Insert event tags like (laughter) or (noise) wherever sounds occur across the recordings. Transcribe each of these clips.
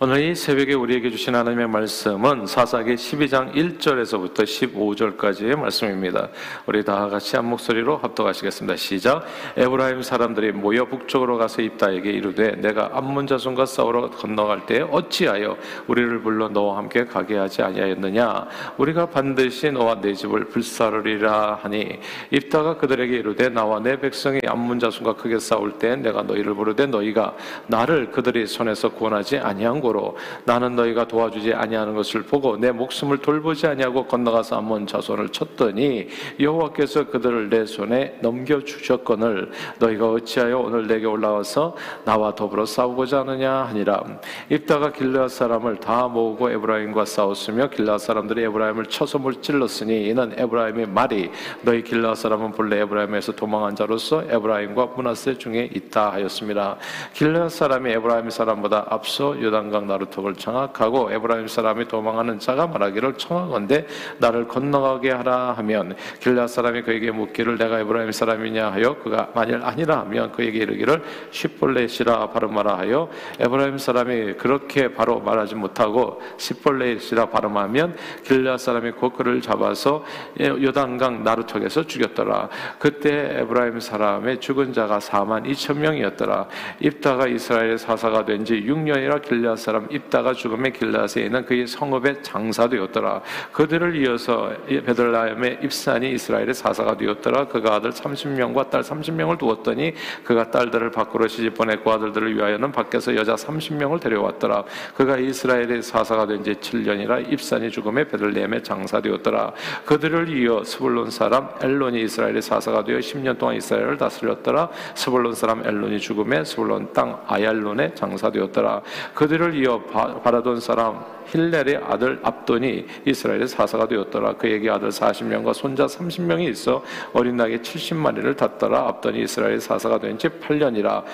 오늘 이 새벽에 우리에게 주신 하나님의 말씀은 사사기 12장 1절에서부터 15절까지의 말씀입니다. 우리 다 같이 한 목소리로 합독하시겠습니다. 시작. 에브라임 사람들이 모여 북쪽으로 가서 입다에게 이르되 내가 암몬 자손과 싸우러 건너갈 때 어찌하여 우리를 불러 너와 함께 가게 하지 아니하였느냐? 우리가 반드시 너와 내 집을 불사르리라 하니 입다가 그들에게 이르되 나와 내 백성이 암몬 자손과 크게 싸울 때 내가 너희를 부르되 너희가 나를 그들의 손에서 구원하지 아니한 고로 나는 너희가 도와주지 아니하는 것을 보고 내 목숨을 돌보지 아니하고 건너가서 암몬 자손을 쳤더니 여호와께서 그들을 내 손에 넘겨 주셨거늘 너희가 어찌하여 오늘 내게 올라와서 나와 더불어 싸우고자 하느냐 하니라. 입다가 길르앗 사람을 다 모으고 에브라임과 싸웠으며 길르앗 사람들이 에브라임을 쳐서 무찔렀으니 이는 에브라임의 말이 너희 길르앗 사람은 본래 에브라임에서 도망한 자로서 에브라임과 므낫세 중에 있다 하였습니다. 길르앗 사람이 에브라임 사람보다 앞서 요단강 요단 나루턱을 장악하고 에브라임 사람이 도망하는 자가 말하기를 청하건대 나를 건너가게 하라 하면 길르앗 사람이 그에게 묻기를 네가 에브라임 사람이냐 하여 그가 만일 아니라 하면 그에게 이르기를 쉽볼렛이라 발음하라 하여 에브라임 사람이 그렇게 바로 말하지 못하고 십볼렛이라 발음하면 길르앗 사람이 곧 그를 잡아서 요단강 나루턱에서 죽였더라. 그때 에브라임 사람의 죽은 자가 4만 2천 명이었더라. 입다가 이스라엘 사사가 된 지 6년이라 길라 사람 입다가 죽음의 길라스에 있는 그의 성읍의 장사되었더라. 그들을 이어서 베들라헴의 입산이 이스라엘의 사사가 되었더라. 그가 아들 30명과 딸 30명을 두었더니 그가 딸들을 밖으로 시집 보냈고 아들들을 위하여는 밖에서 여자 30명을 데려왔더라. 그가 이스라엘의 사사가 된 지 7년이라 입산이 죽음의 베들레헴의 장사되었더라. 그들을 이어 스불론 사람 엘론이 이스라엘의 사사가 되어 10년 동안 이스라엘을 다스렸더라. 스불론 사람 엘론이 죽으매 스불론 땅 아얄론에 장사되었더라. 그들을 이어 비라돈 사람 힐렐의 아들 압돈이 이스라엘의 사사가 되었더라. 그에게 아들 40명과 손자 30명이 있어 어린 나이 70마리를 탔더라. 압돈이 이스라엘 사사가 된 지 8년이라.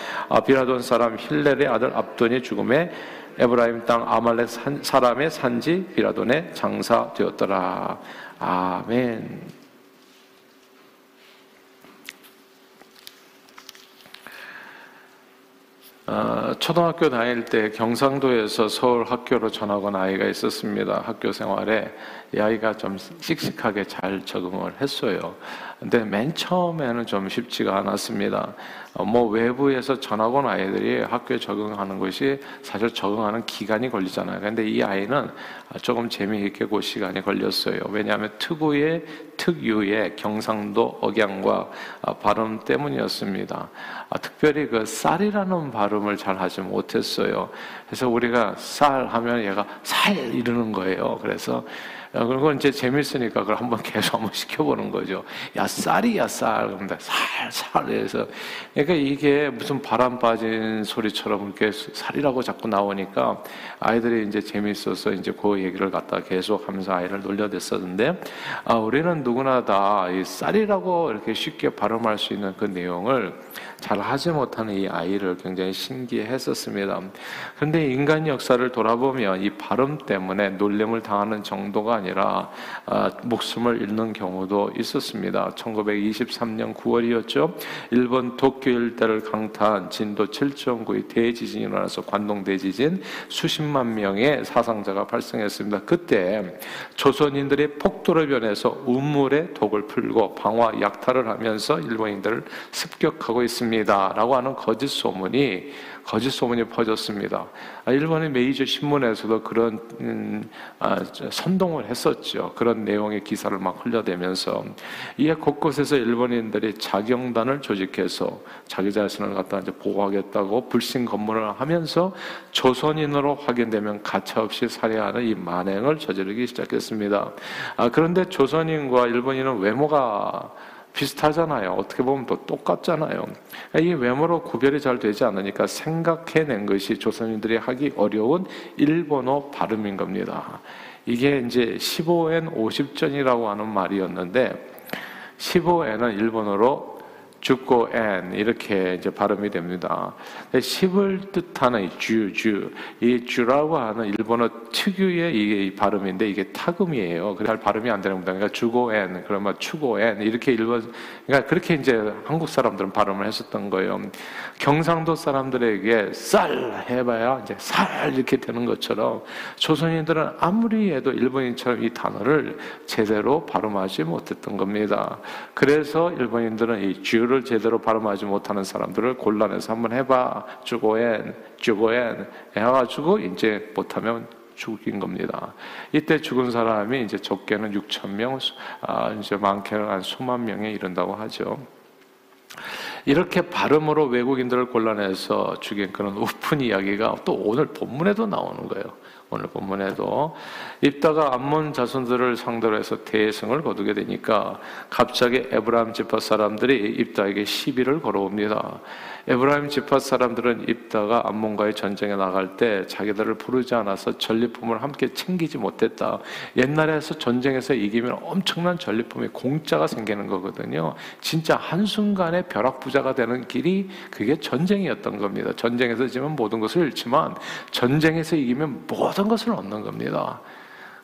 비라돈 사람 힐렐의 아들 압돈이 죽으매 에브라임 땅 아말렉 사람의 산지 비라돈의 장사되었더라. 아멘. 어, 초등학교 다닐 때 경상도에서 서울 학교로 전학 온 아이가 있었습니다. 학교 생활에 이 아이가 좀 씩씩하게 잘 적응을 했어요. 근데 맨 처음에는 좀 쉽지가 않았습니다. 어, 뭐 외부에서 전학 온 아이들이 학교에 적응하는 것이 사실 적응하는 기간이 걸리잖아요. 근데 이 아이는 조금 재미있게 그 시간이 걸렸어요. 왜냐하면 특유의 특유의 경상도 억양과 아, 발음 때문이었습니다. 아, 특별히 그 쌀이라는 발음을 잘 하지 못했어요. 그래서 우리가 쌀 하면 얘가 살 이러는 거예요. 그래서 어, 그리고 이제 재밌으니까 그걸 한번 (laughs) 계속 한번 시켜보는 거죠. 야, 쌀이야, 쌀. 그런데 살, 살. 해서. 그러니까 이게 무슨 바람 빠진 소리처럼 이렇게 살이라고 자꾸 나오니까 아이들이 이제 재밌어서 이제 그 얘기를 갖다 계속 하면서 아이를 놀려댔었는데, 아, 우리는 누구나 다 이 쌀이라고 이렇게 쉽게 발음할 수 있는 그 내용을 잘 하지 못하는 이 아이를 굉장히 신기했었습니다. 그런데 인간 역사를 돌아보면 이 발음 때문에 놀림을 당하는 정도가 아니라 아, 목숨을 잃는 경우도 있었습니다. 1923년 9월이었죠. 일본 도쿄 일대를 강타한 진도 7.9의 대지진이 일어나서 관동 대지진 수십만 명의 사상자가 발생했습니다. 그때 조선인들이 폭도를 변해서 우물에 독을 풀고 방화 약탈을 하면서 일본인들을 습격하고 있습니다. 라고 하는 거짓 소문이 거짓 소문이 퍼졌습니다. 아, 일본의 메이저 신문에서도 그런 음, 아, 선동을 했었죠. 그런 내용의 기사를 막 흘려대면서 이에 곳곳에서 일본인들이 자경단을 조직해서 자기 자신을 갖다 이제 보호하겠다고 불신 검문을 하면서 조선인으로 확인되면 가차없이 살해하는 이 만행을 저지르기 시작했습니다. 아, 그런데 조선인과 일본인은 외모가 비슷하잖아요. 어떻게 보면 또 똑같잖아요. 이 외모로 구별이 잘 되지 않으니까 생각해낸 것이 조선인들이 하기 어려운 일본어 발음인 겁니다. 이게 이제 15엔 50전이라고 하는 말이었는데 15엔은 일본어로 じゅうご えん 이렇게 이제 발음이 됩니다. 10을 뜻하는 주, 주, 이 주라고 하는 일본어 특유의 이 발음인데 이게 탁음이에요. 그래서 발음이 안 되는 겁니다. 그러니까 じゅうご えん, 그러면 ちゅうご えん 이렇게 일본, 그러니까 그렇게 이제 한국 사람들은 발음을 했었던 거예요. 경상도 사람들에게 쌀 해봐야 이제 살 이렇게 되는 것처럼 조선인들은 아무리 해도 일본인처럼 이 단어를 제대로 발음하지 못했던 겁니다. 그래서 일본인들은 이 주를 제대로 발음하지 못하는 사람들을 곤란해서 한번 해봐 주고엔 주고엔 해가지고 이제 못하면 죽인 겁니다. 이때 죽은 사람이 이제 적게는 6천 명, 아, 이제 많게는 한 수만 명에 이른다고 하죠. 이렇게 발음으로 외국인들을 곤란해서 죽인 그런 우픈 이야기가 또 오늘 본문에도 나오는 거예요. 오늘 본문에도 입다가 암몬 자손들을 상대로 해서 대승을 거두게 되니까 갑자기 에브라임 지파 사람들이 입다에게 시비를 걸어옵니다. 에브라임 지파 사람들은 입다가 암몬과의 전쟁에 나갈 때 자기들을 부르지 않아서 전리품을 함께 챙기지 못했다. 옛날에서 전쟁에서 이기면 엄청난 전리품이 공짜가 생기는 거거든요. 진짜 한순간에 벼락부자가 되는 길이 그게 전쟁이었던 겁니다. 전쟁에서 지면 모든 것을 잃지만 전쟁에서 이기면 모든 것을 얻는 겁니다.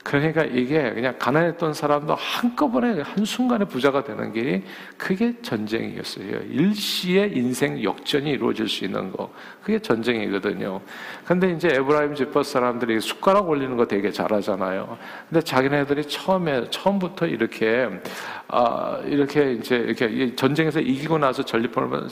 그러니까 이게 그냥 가난했던 사람도 한꺼번에 한순간에 부자가 되는 게 그게 전쟁이었어요. 일시에 인생 역전이 이루어질 수 있는 거. 그게 전쟁이거든요. 근데 이제 에브라임 지파 사람들이 숟가락 올리는 거 되게 잘하잖아요. 근데 자기네들이 처음에, 처음부터 이렇게, 아, 이렇게 이제 이렇게 전쟁에서 이기고 나서 전리품을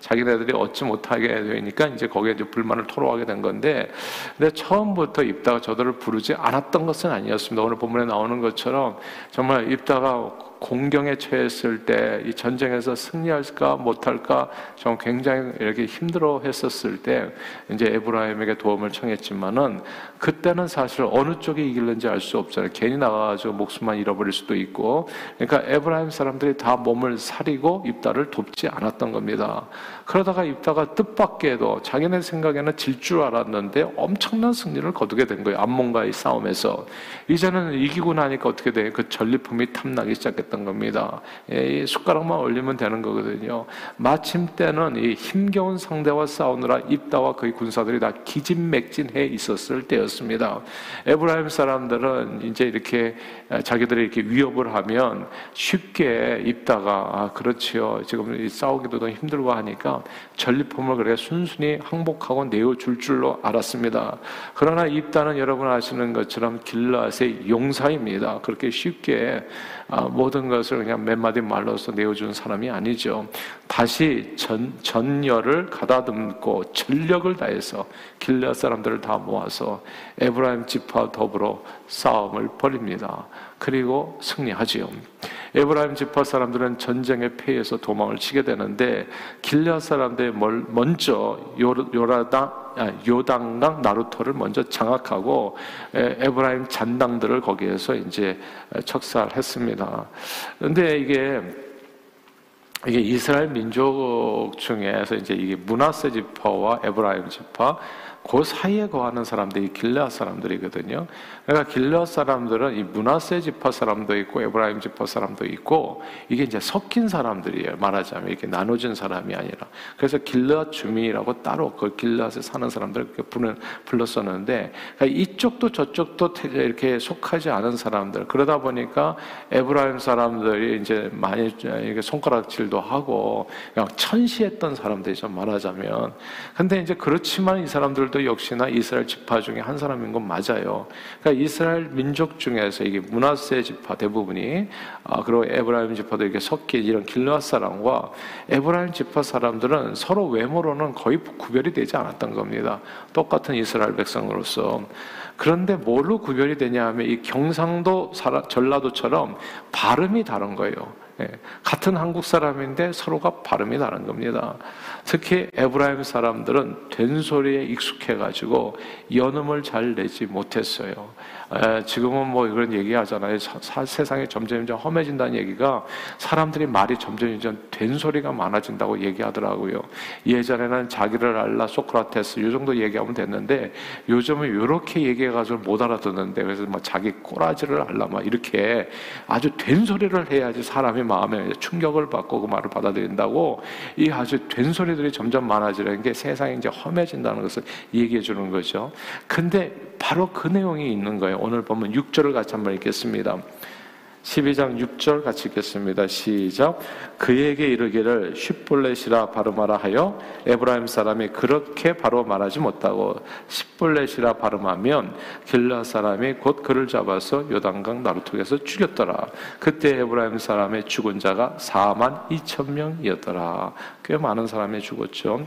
자기네들이 얻지 못하게 되니까 이제 거기에 이제 불만을 토로하게 된 건데, 근데 처음부터 입다가 저들을 부르지 않았던 것은 아니었습니다. 오늘 본문에 나오는 것처럼 정말 입다가 공경에 처했을 때 이 전쟁에서 승리할까 못할까 좀 굉장히 이렇게 힘들어 했었을 때 이제 에브라임에게 도움을 청했지만은 그때는 사실 어느 쪽이 이길는지 알 수 없잖아요. 괜히 나가가지고 목숨만 잃어버릴 수도 있고 그러니까 에브라임 사람들이 다 몸을 사리고 입다를 돕지 않았던 겁니다. 그러다가 입다가 뜻밖에도 자기네 생각에는 질 줄 알았는데 엄청난 승리를 거두게 된 거예요. 암몬과의 싸움에서 이제는 이기고 나니까 어떻게 돼? 그 전리품이 탐나기 시작했 던 겁니다. 이 숟가락만 올리면 되는 거거든요. 마침 때는 이 힘겨운 상대와 싸우느라 입다와 그의 군사들이 다 기진맥진해 있었을 때였습니다. 에브라임 사람들은 이제 이렇게 자기들이 이렇게 위협을 하면 쉽게 입다가 아 그렇지요. 지금 싸우기도 더 힘들고 하니까 전리품을 그래 순순히 항복하고 내어줄 줄로 알았습니다. 그러나 입다는 여러분 아시는 것처럼 길라스의 용사입니다. 그렇게 쉽게 아, 모든 것을 그냥 몇 마디 말로서 내어준 사람이 아니죠. 다시 전, 전열을 가다듬고 전력을 다해서 길르앗 사람들을 다 모아서 에브라임 지파 더불어 싸움을 벌입니다. 그리고 승리하지요. 에브라임 지파 사람들은 전쟁에 패해서 도망을 치게 되는데 길르앗 사람들이 먼저 요라당 아, 요단강 나루터를 먼저 장악하고 에브라임 잔당들을 거기에서 이제 척살했습니다. 그런데 이게 이게 이스라엘 민족 중에서 이제 이게 므낫세 지파와 에브라임 지파 그 사이에 거하는 사람들이 길라 사람들이거든요. 그러니까 길라 사람들은 이 문하세 지파 사람도 있고 에브라임 지파 사람도 있고 이게 이제 섞인 사람들이에요. 말하자면 이렇게 나눠진 사람이 아니라. 그래서 길라 주민이라고 따로 그 길라에 사는 사람들을 부르, 불렀었는데 그러니까 이쪽도 저쪽도 이렇게 속하지 않은 사람들. 그러다 보니까 에브라임 사람들이 이제 많이 이게 손가락질도 하고 그냥 천시했던 사람들이죠. 말하자면. 근데 이제 그렇지만 이 사람들 사람들도 역시나 이스라엘 지파 중에 한 사람인 건 맞아요. 그러니까 이스라엘 민족 중에서 이게 문하세 지파 대부분이 아, 그리고 에브라임 지파도 이렇게 섞인 이런 길라 사람과 에브라임 지파 사람들은 서로 외모로는 거의 구별이 되지 않았던 겁니다. 똑같은 이스라엘 백성으로서. 그런데 뭘로 구별이 되냐 하면 이 경상도 전라도처럼 발음이 다른 거예요. 예, 같은 한국 사람인데 서로가 발음이 다른 겁니다. 특히 에브라임 사람들은 된소리에 익숙해가지고 연음을 잘 내지 못했어요. 지금은 뭐 이런 얘기 하잖아요. 세상이 점점점 험해진다는 얘기가 사람들이 말이 점점점 된소리가 많아진다고 얘기하더라고요. 예전에는 자기를 알라 소크라테스 이 정도 얘기하면 됐는데 요즘은 이렇게 얘기해가지고 못 알아듣는데 그래서 뭐 자기 꼬라지를 알라 막 이렇게 아주 된소리를 해야지 사람이 마음에 충격을 받고 그 말을 받아들인다고 이 아주 된소리들이 점점 많아지는 게 세상이 이제 험해진다는 것을 얘기해 주는 거죠. 근데 바로 그 내용이 있는 거예요. 오늘 보면 6절을 같이 한번 읽겠습니다. 12장 6절 같이 읽겠습니다. 시작. 그에게 이르기를 쉿볼렛이라 발음하라 하여 에브라임 사람이 그렇게 바로 말하지 못하고 십볼렛이라 발음하면 길라 사람이 곧 그를 잡아서 요단강 나루통에서 죽였더라. 그때 에브라임 사람의 죽은 자가 4만 2천 명이었더라. 꽤 많은 사람이 죽었죠.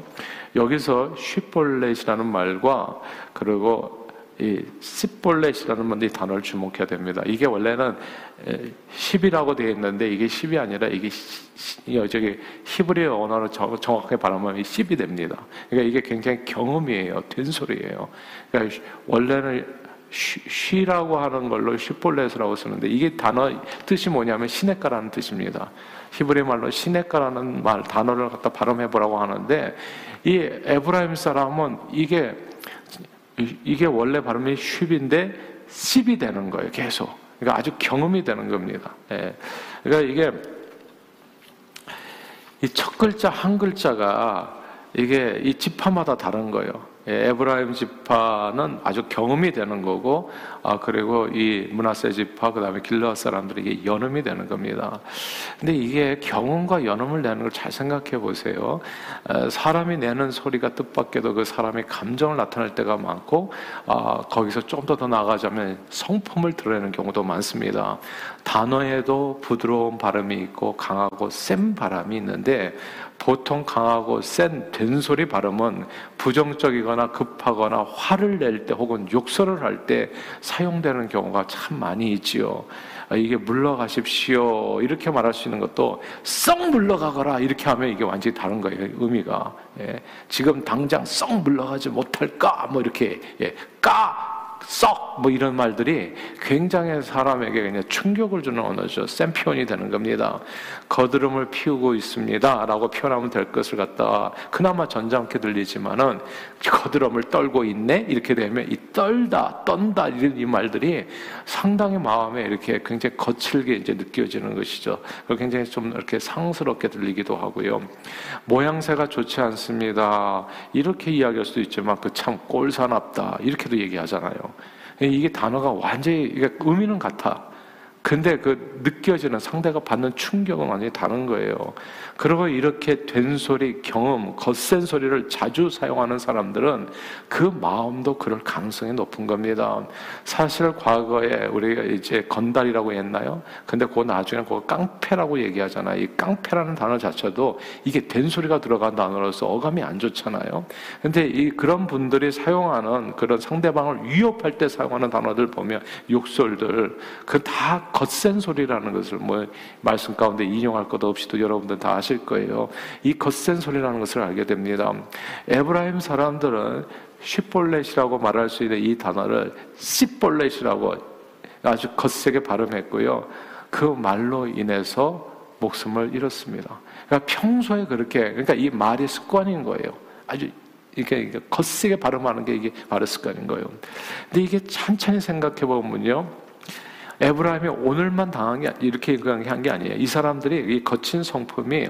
여기서 쉿볼렛이라는 말과 그리고 이 시볼렛이라는 이 단어를 주목해야 됩니다. 이게 원래는 10이라고 되어 있는데 이게 10이 아니라 이게 저기 히브리어 언어로 정확하게 발음하면 10이 됩니다. 그러니까 이게 굉장히 경험이에요. 된 소리예요. 그러니까 원래는 쉬라고 하는 걸로 시볼렛이라고 쓰는데 이게 단어 뜻이 뭐냐면 시냇가라는 뜻입니다. 히브리 말로 시냇가라는 말 단어를 갖다 발음해 보라고 하는데 이 에브라임 사람은 이게 이게 원래 발음이 쉽인데 씹이 되는 거예요. 계속. 그러니까 아주 경험이 되는 겁니다. 예. 그러니까 이게 이 첫 글자 한 글자가 이게 이 지파마다 다른 거예요. 예, 에브라임 지파는 아주 경험이 되는 거고, 아, 그리고 이 문하세 지파, 그 다음에 길러 사람들에게 연음이 되는 겁니다. 근데 이게 경험과 연음을 내는 걸 잘 생각해 보세요. 사람이 내는 소리가 뜻밖에도 그 사람의 감정을 나타낼 때가 많고, 아, 거기서 좀 더 더 나가자면 성품을 드러내는 경우도 많습니다. 단어에도 부드러운 발음이 있고 강하고 센 바람이 있는데, 보통 강하고 센 된소리 발음은 부정적이거나 급하거나 화를 낼 때 혹은 욕설을 할때 사용되는 경우가 참 많이 있지요. 아, 이게 물러가십시오. 이렇게 말할 수 있는 것도 썩 물러가거라. 이렇게 하면 이게 완전히 다른 거예요. 의미가. 예. 지금 당장 썩 물러가지 못할까? 뭐 이렇게, 예. 까! 썩! 뭐 이런 말들이 굉장히 사람에게 그냥 충격을 주는 언어죠. 센 표현이 되는 겁니다. 거드름을 피우고 있습니다. 라고 표현하면 될 것을 갖다 그나마 전장케 들리지만은 거드름을 떨고 있네? 이렇게 되면 이 떨다, 떤다, 이런 이 말들이 상당히 마음에 이렇게 굉장히 거칠게 이제 느껴지는 것이죠. 굉장히 좀 이렇게 상스럽게 들리기도 하고요. 모양새가 좋지 않습니다. 이렇게 이야기할 수도 있지만 그 참 꼴사납다. 이렇게도 얘기하잖아요. 이게 단어가 완전히 의미는 같아. 근데 그 느껴지는 상대가 받는 충격은 완전히 다른 거예요. 그리고 이렇게 된 소리, 경험, 거센 소리를 자주 사용하는 사람들은 그 마음도 그럴 가능성이 높은 겁니다. 사실 과거에 우리가 이제 건달이라고 했나요? 근데 그 나중에 그 깡패라고 얘기하잖아요. 이 깡패라는 단어 자체도 이게 된 소리가 들어간 단어로서 어감이 안 좋잖아요. 근데 이 그런 분들이 사용하는 그런 상대방을 위협할 때 사용하는 단어들 보면 욕설들 그 다 거센 소리라는 것을 뭐 말씀 가운데 인용할 것 없이도 여러분들 다 아실 거예요. 이 거센 소리라는 것을 알게 됩니다. 에브라임 사람들은 시볼렛이라고 말할 수 있는 이 단어를 시볼렛이라고 아주 거세게 발음했고요. 그 말로 인해서 목숨을 잃었습니다. 그러니까 평소에 그렇게 그러니까 이 말이 습관인 거예요. 아주 이렇게 거세게 발음하는 게 이게 바로 습관인 거예요. 근데 이게 천천히 생각해 보면요. 에브라임이 오늘만 당한 게 이렇게 한 게 아니에요. 이 사람들이 이 거친 성품이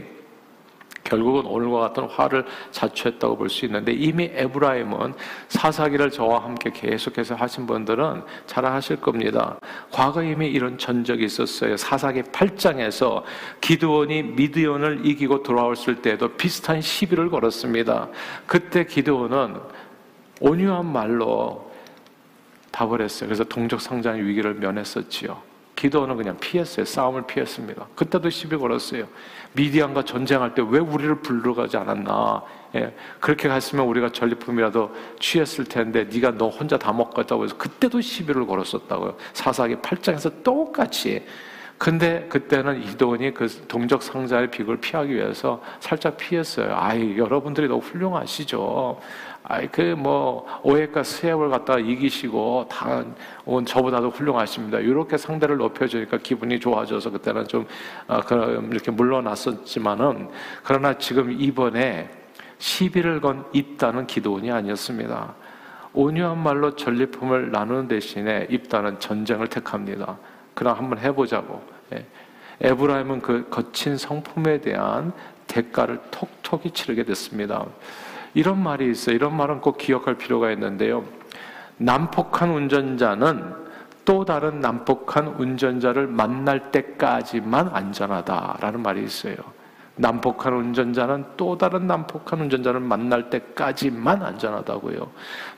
결국은 오늘과 같은 화를 자초했다고 볼 수 있는데 이미 에브라임은 사사기를 저와 함께 계속해서 하신 분들은 잘 아실 겁니다. 과거에 이미 이런 전적이 있었어요. 사사기 8장에서 기드온이 미드온을 이기고 돌아왔을 때도 비슷한 시비를 걸었습니다. 그때 기드온은 온유한 말로 답을 했어요. 그래서 동족 상장의 위기를 면했었지요. 기도는 그냥 피했어요. 싸움을 피했습니다. 그때도 시비 걸었어요. 미디안과 전쟁할 때 왜 우리를 불러가지 않았나? 예, 그렇게 갔으면 우리가 전리품이라도 취했을 텐데 네가 너 혼자 다 먹겠다고 해서 그때도 시비를 걸었었다고요. 사사기 8장에서 똑같이. 근데 그때는 이도원이 그 동적 상자의 비극을 피하기 위해서 살짝 피했어요. 아이, 여러분들이 너무 훌륭하시죠. 아이 그 뭐 오해과 수협을 갖다가 이기시고 다 온 저보다도 훌륭하십니다. 이렇게 상대를 높여주니까 기분이 좋아져서 그때는 좀 어, 이렇게 물러났었지만은 그러나 지금 이번에 시비를 건 입다는 기도원이 아니었습니다. 온유한 말로 전리품을 나누는 대신에 입다는 전쟁을 택합니다. 그럼 한번 해보자고. 예. 에브라임은 그 거친 성품에 대한 대가를 톡톡히 치르게 됐습니다. 이런 말이 있어요. 이런 말은 꼭 기억할 필요가 있는데요. 난폭한 운전자는 또 다른 난폭한 운전자를 만날 때까지만 안전하다라는 말이 있어요. 난폭한 운전자는 또 다른 난폭한 운전자를 만날 때까지만 안전하다고요.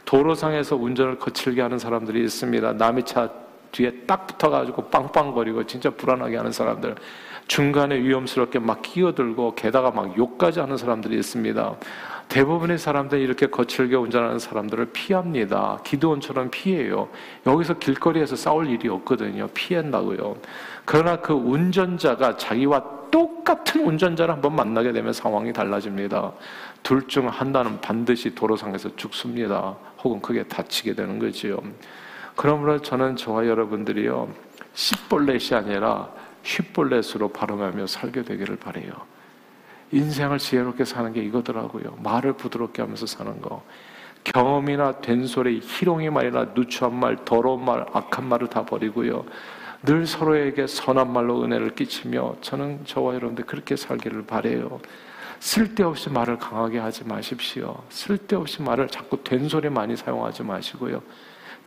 도로상에서 운전을 거칠게 하는 사람들이 있습니다. 남의 차 뒤에 딱 붙어가지고 빵빵거리고 진짜 불안하게 하는 사람들. 중간에 위험스럽게 막 끼어들고 게다가 막 욕까지 하는 사람들이 있습니다. 대부분의 사람들이 이렇게 거칠게 운전하는 사람들을 피합니다. 기도원처럼 피해요. 여기서 길거리에서 싸울 일이 없거든요. 피한다고요. 그러나 그 운전자가 자기와 똑같은 운전자를 한번 만나게 되면 상황이 달라집니다. 둘 중 하나는 반드시 도로상에서 죽습니다. 혹은 크게 다치게 되는 거지요. 그러므로 저는 저와 여러분들이요. 씨볼렛이 아니라 휘볼렛으로 발음하며 살게 되기를 바래요. 인생을 지혜롭게 사는 게 이거더라고요. 말을 부드럽게 하면서 사는 거. 경험이나 된소리, 희롱이 말이나 누추한 말, 더러운 말, 악한 말을 다 버리고요. 늘 서로에게 선한 말로 은혜를 끼치며 저는 저와 여러분들 그렇게 살기를 바래요. 쓸데없이 말을 강하게 하지 마십시오. 쓸데없이 말을 자꾸 된소리 많이 사용하지 마시고요.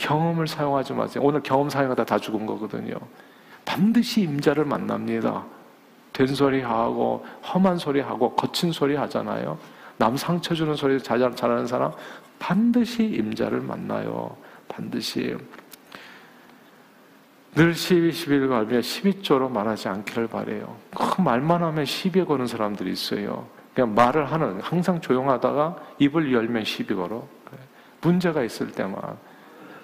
경험을 사용하지 마세요. 오늘 경험 사용하다 다 죽은 거거든요. 반드시 임자를 만납니다. 된소리 하고 험한 소리 하고 거친 소리 하잖아요. 남 상처 주는 소리 잘하는 사람 반드시 임자를 만나요. 반드시 늘 12, 11 가면 12조로 말하지 않기를 바래요. 그 말만 하면 시비 거는 사람들이 있어요. 그냥 말을 하는 항상 조용하다가 입을 열면 시비 걸어. 문제가 있을 때만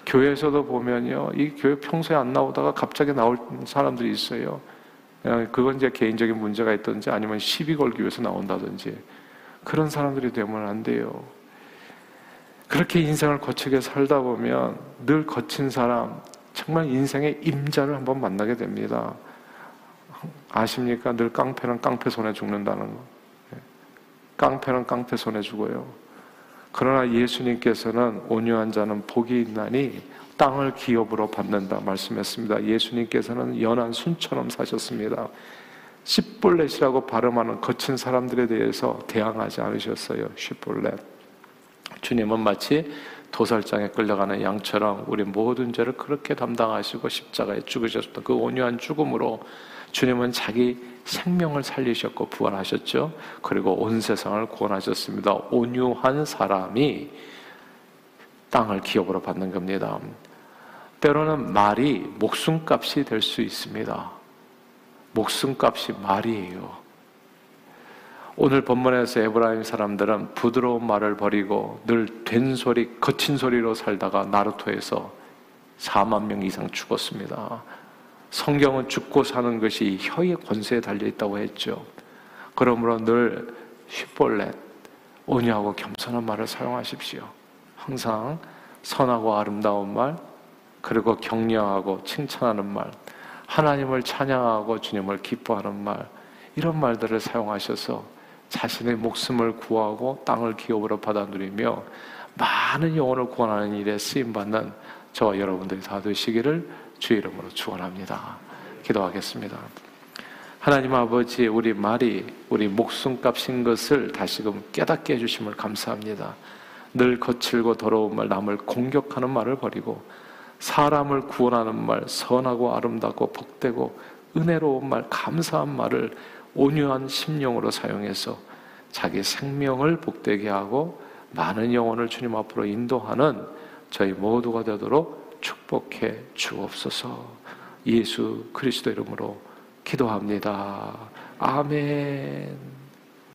교회에서도 보면요, 이 교회 평소에 안 나오다가 갑자기 나올 사람들이 있어요. 그건 이제 개인적인 문제가 있든지 아니면 시비 걸기 위해서 나온다든지 그런 사람들이 되면 안 돼요. 그렇게 인생을 거치게 살다 보면 늘 거친 사람, 정말 인생의 임자를 한번 만나게 됩니다. 아십니까? 늘 깡패는 깡패 손에 죽는다는 거. 예. 깡패는 깡패 손에 죽어요. 그러나 예수님께서는 온유한 자는 복이 있나니 땅을 기업으로 받는다 말씀했습니다. 예수님께서는 연한 순처럼 사셨습니다. 십볼렛이라고 발음하는 거친 사람들에 대해서 대항하지 않으셨어요. 십볼렛. 주님은 마치 도살장에 끌려가는 양처럼 우리 모든 죄를 그렇게 담당하시고 십자가에 죽으셨던 그 온유한 죽음으로 주님은 자기 생명을 살리셨고 부활하셨죠. 그리고 온 세상을 구원하셨습니다. 온유한 사람이 땅을 기업으로 받는 겁니다. 때로는 말이 목숨값이 될 수 있습니다. 목숨값이 말이에요. 오늘 본문에서 에브라임 사람들은 부드러운 말을 버리고 늘 된소리, 거친 소리로 살다가 나루토에서 4만 명 이상 죽었습니다. 성경은 죽고 사는 것이 혀의 권세에 달려 있다고 했죠. 그러므로 늘 휘볼렛, 온유하고 겸손한 말을 사용하십시오. 항상 선하고 아름다운 말, 그리고 격려하고 칭찬하는 말, 하나님을 찬양하고 주님을 기뻐하는 말, 이런 말들을 사용하셔서 자신의 목숨을 구하고 땅을 기업으로 받아 누리며 많은 영혼을 구원하는 일에 쓰임 받는 저와 여러분들이 다 되시기를 주 이름으로 축원합니다. 기도하겠습니다. 하나님 아버지 우리 말이 우리 목숨값인 것을 다시금 깨닫게 해 주심을 감사합니다. 늘 거칠고 더러운 말 남을 공격하는 말을 버리고 사람을 구원하는 말 선하고 아름답고 복되고 은혜로운 말 감사한 말을 온유한 심령으로 사용해서 자기 생명을 복되게 하고 많은 영혼을 주님 앞으로 인도하는 저희 모두가 되도록 축복해 주옵소서. 예수 그리스도 이름으로 기도합니다. 아멘.